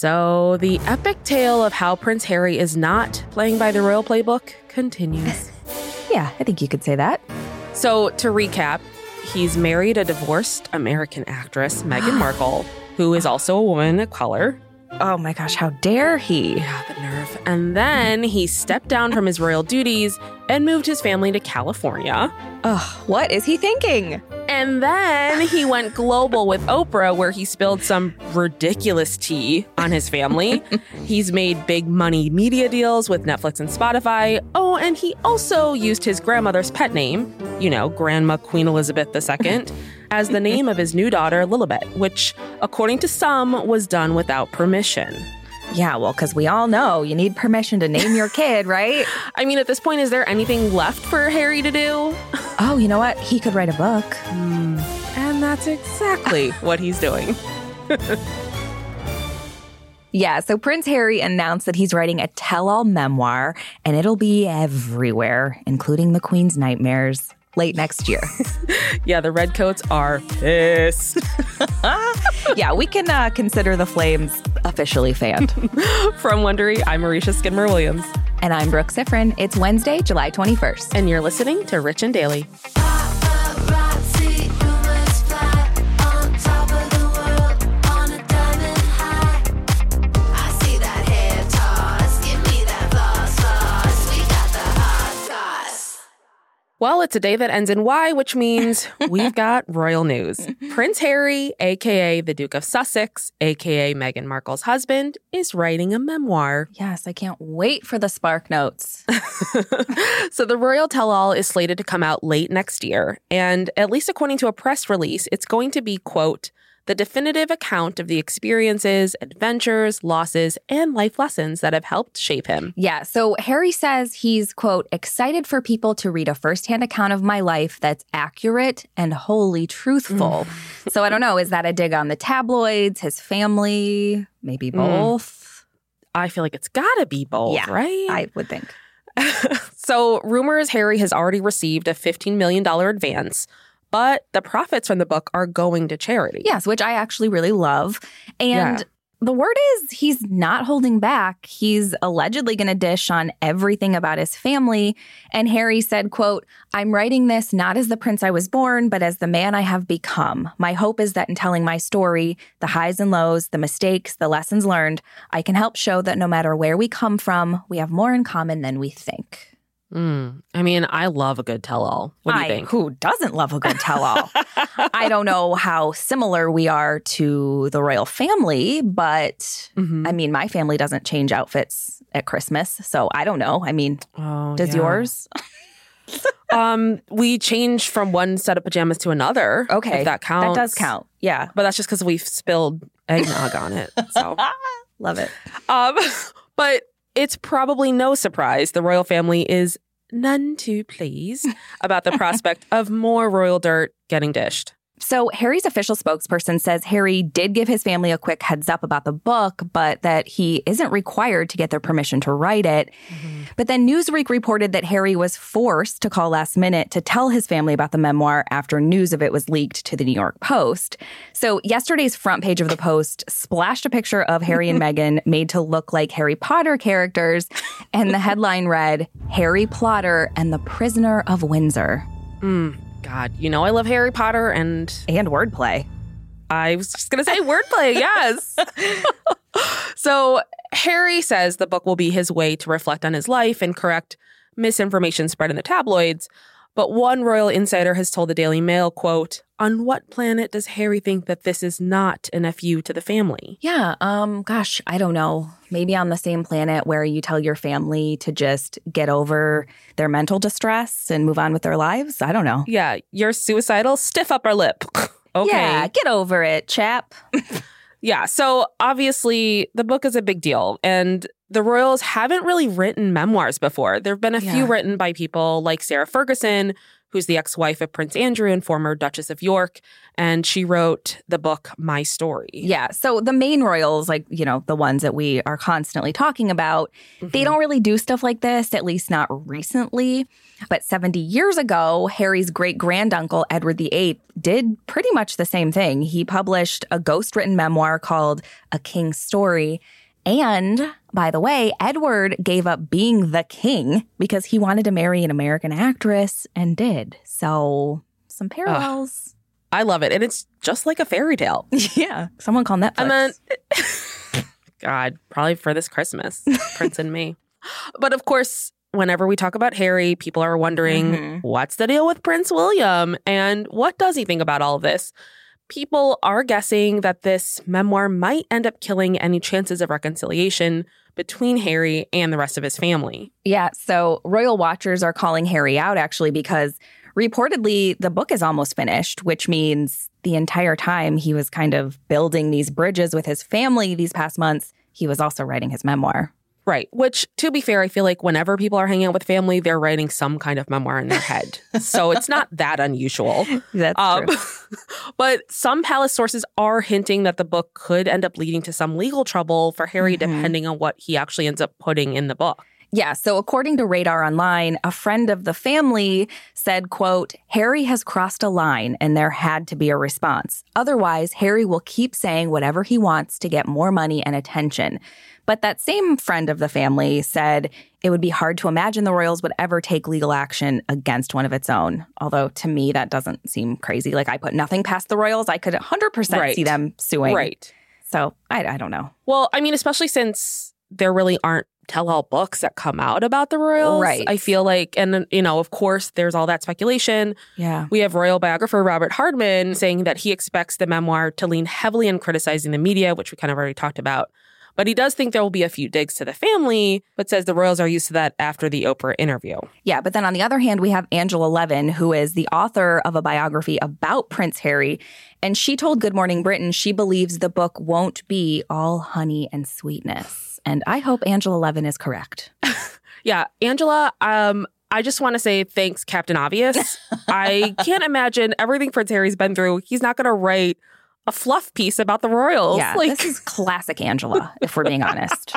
So, the epic tale of how Prince Harry is not playing by the royal playbook continues. yeah, I think you could say that. So, to recap, he's married a divorced American actress, Meghan Markle, who is also a woman of color. Oh my gosh, how dare he? Yeah, the nerve. And then he stepped down from his royal duties and moved his family to California. Ugh, what is he thinking? And then he went global with Oprah, where he spilled some ridiculous tea on his family. He's made big money media deals with Netflix and Spotify. Oh, and he also used his grandmother's pet name, you know, Grandma Queen Elizabeth II, as the name of his new daughter, Lilibet, which, according to some, was done without permission. Yeah, well, because we all know you need permission to name your kid, right? I mean, at this point, is there anything left for Harry to do? Oh, you know what? He could write a book. Mm, and that's exactly what he's doing. yeah, so Prince Harry announced that he's writing a tell all memoir, and it'll be everywhere, including the Queen's nightmares late next year. yeah, the Redcoats are pissed. yeah, we can uh, consider the Flames officially fanned. From Wondery, I'm Marisha Skidmore Williams. And I'm Brooke Siffrinn. It's Wednesday, July 21st. And you're listening to Rich and Daily. Well, it's a day that ends in Y, which means we've got royal news. Prince Harry, aka the Duke of Sussex, aka Meghan Markle's husband, is writing a memoir. Yes, I can't wait for the Spark Notes. so, the royal tell all is slated to come out late next year. And at least according to a press release, it's going to be, quote, the definitive account of the experiences, adventures, losses, and life lessons that have helped shape him. Yeah. So Harry says he's, quote, excited for people to read a firsthand account of my life that's accurate and wholly truthful. Mm. so I don't know. Is that a dig on the tabloids, his family, maybe mm. both? Mm. I feel like it's gotta be both, yeah, right? I would think. so, rumors Harry has already received a $15 million advance but the profits from the book are going to charity. Yes, which I actually really love. And yeah. the word is he's not holding back. He's allegedly going to dish on everything about his family. And Harry said, quote, I'm writing this not as the prince I was born, but as the man I have become. My hope is that in telling my story, the highs and lows, the mistakes, the lessons learned, I can help show that no matter where we come from, we have more in common than we think. Mm. I mean, I love a good tell all. What do you I, think? Who doesn't love a good tell all? I don't know how similar we are to the royal family, but mm-hmm. I mean, my family doesn't change outfits at Christmas. So I don't know. I mean, oh, does yeah. yours? um, we change from one set of pajamas to another. Okay. If that counts. That does count. Yeah. But that's just because we've spilled eggnog on it. So love it. Um, but it's probably no surprise the royal family is none too pleased about the prospect of more royal dirt getting dished. So, Harry's official spokesperson says Harry did give his family a quick heads up about the book, but that he isn't required to get their permission to write it. Mm-hmm. But then Newsweek reported that Harry was forced to call last minute to tell his family about the memoir after news of it was leaked to the New York Post. So, yesterday's front page of the Post splashed a picture of Harry and Meghan made to look like Harry Potter characters, and the headline read Harry Plotter and the Prisoner of Windsor. Mm. God, you know I love Harry Potter and and wordplay. I was just going to say wordplay, yes. so, Harry says the book will be his way to reflect on his life and correct misinformation spread in the tabloids. But one royal insider has told the Daily Mail, quote, on what planet does Harry think that this is not an FU to the family? Yeah, um, gosh, I don't know. Maybe on the same planet where you tell your family to just get over their mental distress and move on with their lives. I don't know. Yeah, you're suicidal, stiff upper lip. okay. Yeah, get over it, chap. yeah, so obviously the book is a big deal. And the royals haven't really written memoirs before. There have been a yeah. few written by people like Sarah Ferguson, who's the ex wife of Prince Andrew and former Duchess of York. And she wrote the book My Story. Yeah. So the main royals, like, you know, the ones that we are constantly talking about, mm-hmm. they don't really do stuff like this, at least not recently. But 70 years ago, Harry's great granduncle, Edward VIII, did pretty much the same thing. He published a ghost written memoir called A King's Story. And by the way, Edward gave up being the king because he wanted to marry an American actress and did. So, some parallels. I love it. And it's just like a fairy tale. yeah. Someone called Netflix. And then, God, probably for this Christmas, Prince and me. But of course, whenever we talk about Harry, people are wondering mm-hmm. what's the deal with Prince William and what does he think about all of this? People are guessing that this memoir might end up killing any chances of reconciliation between Harry and the rest of his family. Yeah, so royal watchers are calling Harry out actually because reportedly the book is almost finished, which means the entire time he was kind of building these bridges with his family these past months, he was also writing his memoir. Right. Which, to be fair, I feel like whenever people are hanging out with family, they're writing some kind of memoir in their head. so it's not that unusual. That's um, true. but some palace sources are hinting that the book could end up leading to some legal trouble for Harry, mm-hmm. depending on what he actually ends up putting in the book. Yeah, so according to Radar Online, a friend of the family said, quote, Harry has crossed a line and there had to be a response. Otherwise, Harry will keep saying whatever he wants to get more money and attention. But that same friend of the family said it would be hard to imagine the Royals would ever take legal action against one of its own. Although to me, that doesn't seem crazy. Like I put nothing past the Royals. I could 100% right. see them suing. Right. So I, I don't know. Well, I mean, especially since there really aren't tell all books that come out about the royals. Right. I feel like, and you know, of course, there's all that speculation. Yeah. We have royal biographer Robert Hardman saying that he expects the memoir to lean heavily in criticizing the media, which we kind of already talked about. But he does think there will be a few digs to the family, but says the royals are used to that after the Oprah interview. Yeah, but then on the other hand, we have Angela Levin, who is the author of a biography about Prince Harry. And she told Good Morning Britain she believes the book won't be all honey and sweetness. And I hope Angela Levin is correct. yeah, Angela, um, I just want to say thanks, Captain Obvious. I can't imagine everything Prince Harry's been through. He's not going to write a fluff piece about the royals. Yeah, like, this is classic Angela, if we're being honest.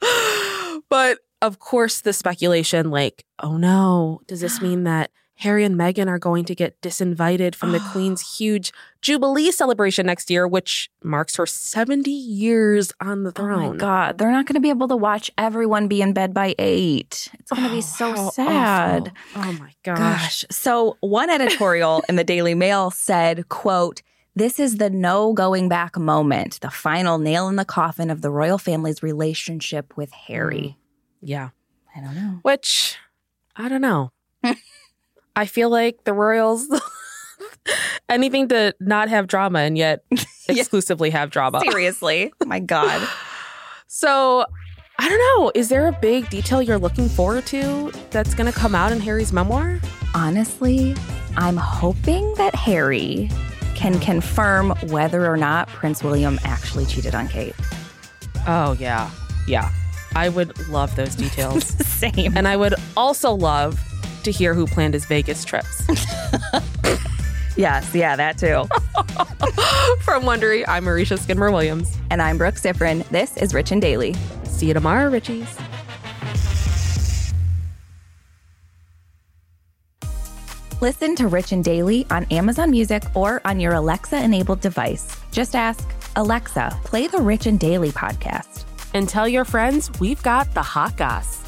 but of course, the speculation, like, oh no, does this mean that Harry and Meghan are going to get disinvited from the Queen's huge Jubilee celebration next year, which marks her 70 years on the throne. Oh my God. They're not going to be able to watch everyone be in bed by eight. It's going to oh, be so sad. Awful. Oh my gosh. gosh. So one editorial in the Daily Mail said, quote, this is the no going back moment, the final nail in the coffin of the royal family's relationship with Harry. Mm. Yeah. I don't know. Which, I don't know. I feel like the royals, anything to not have drama and yet exclusively have drama. Seriously. Oh my God. so, I don't know. Is there a big detail you're looking forward to that's going to come out in Harry's memoir? Honestly, I'm hoping that Harry can confirm whether or not Prince William actually cheated on Kate. Oh, yeah. Yeah. I would love those details. Same. And I would also love to hear who planned his Vegas trips. yes, yeah, that too. From Wondery, I'm Marisha Skidmore Williams. And I'm Brooke Siffrinn. This is Rich and Daily. See you tomorrow, Richies. Listen to Rich and Daily on Amazon Music or on your Alexa enabled device. Just ask, Alexa, play the Rich and Daily podcast. And tell your friends we've got the hot goss.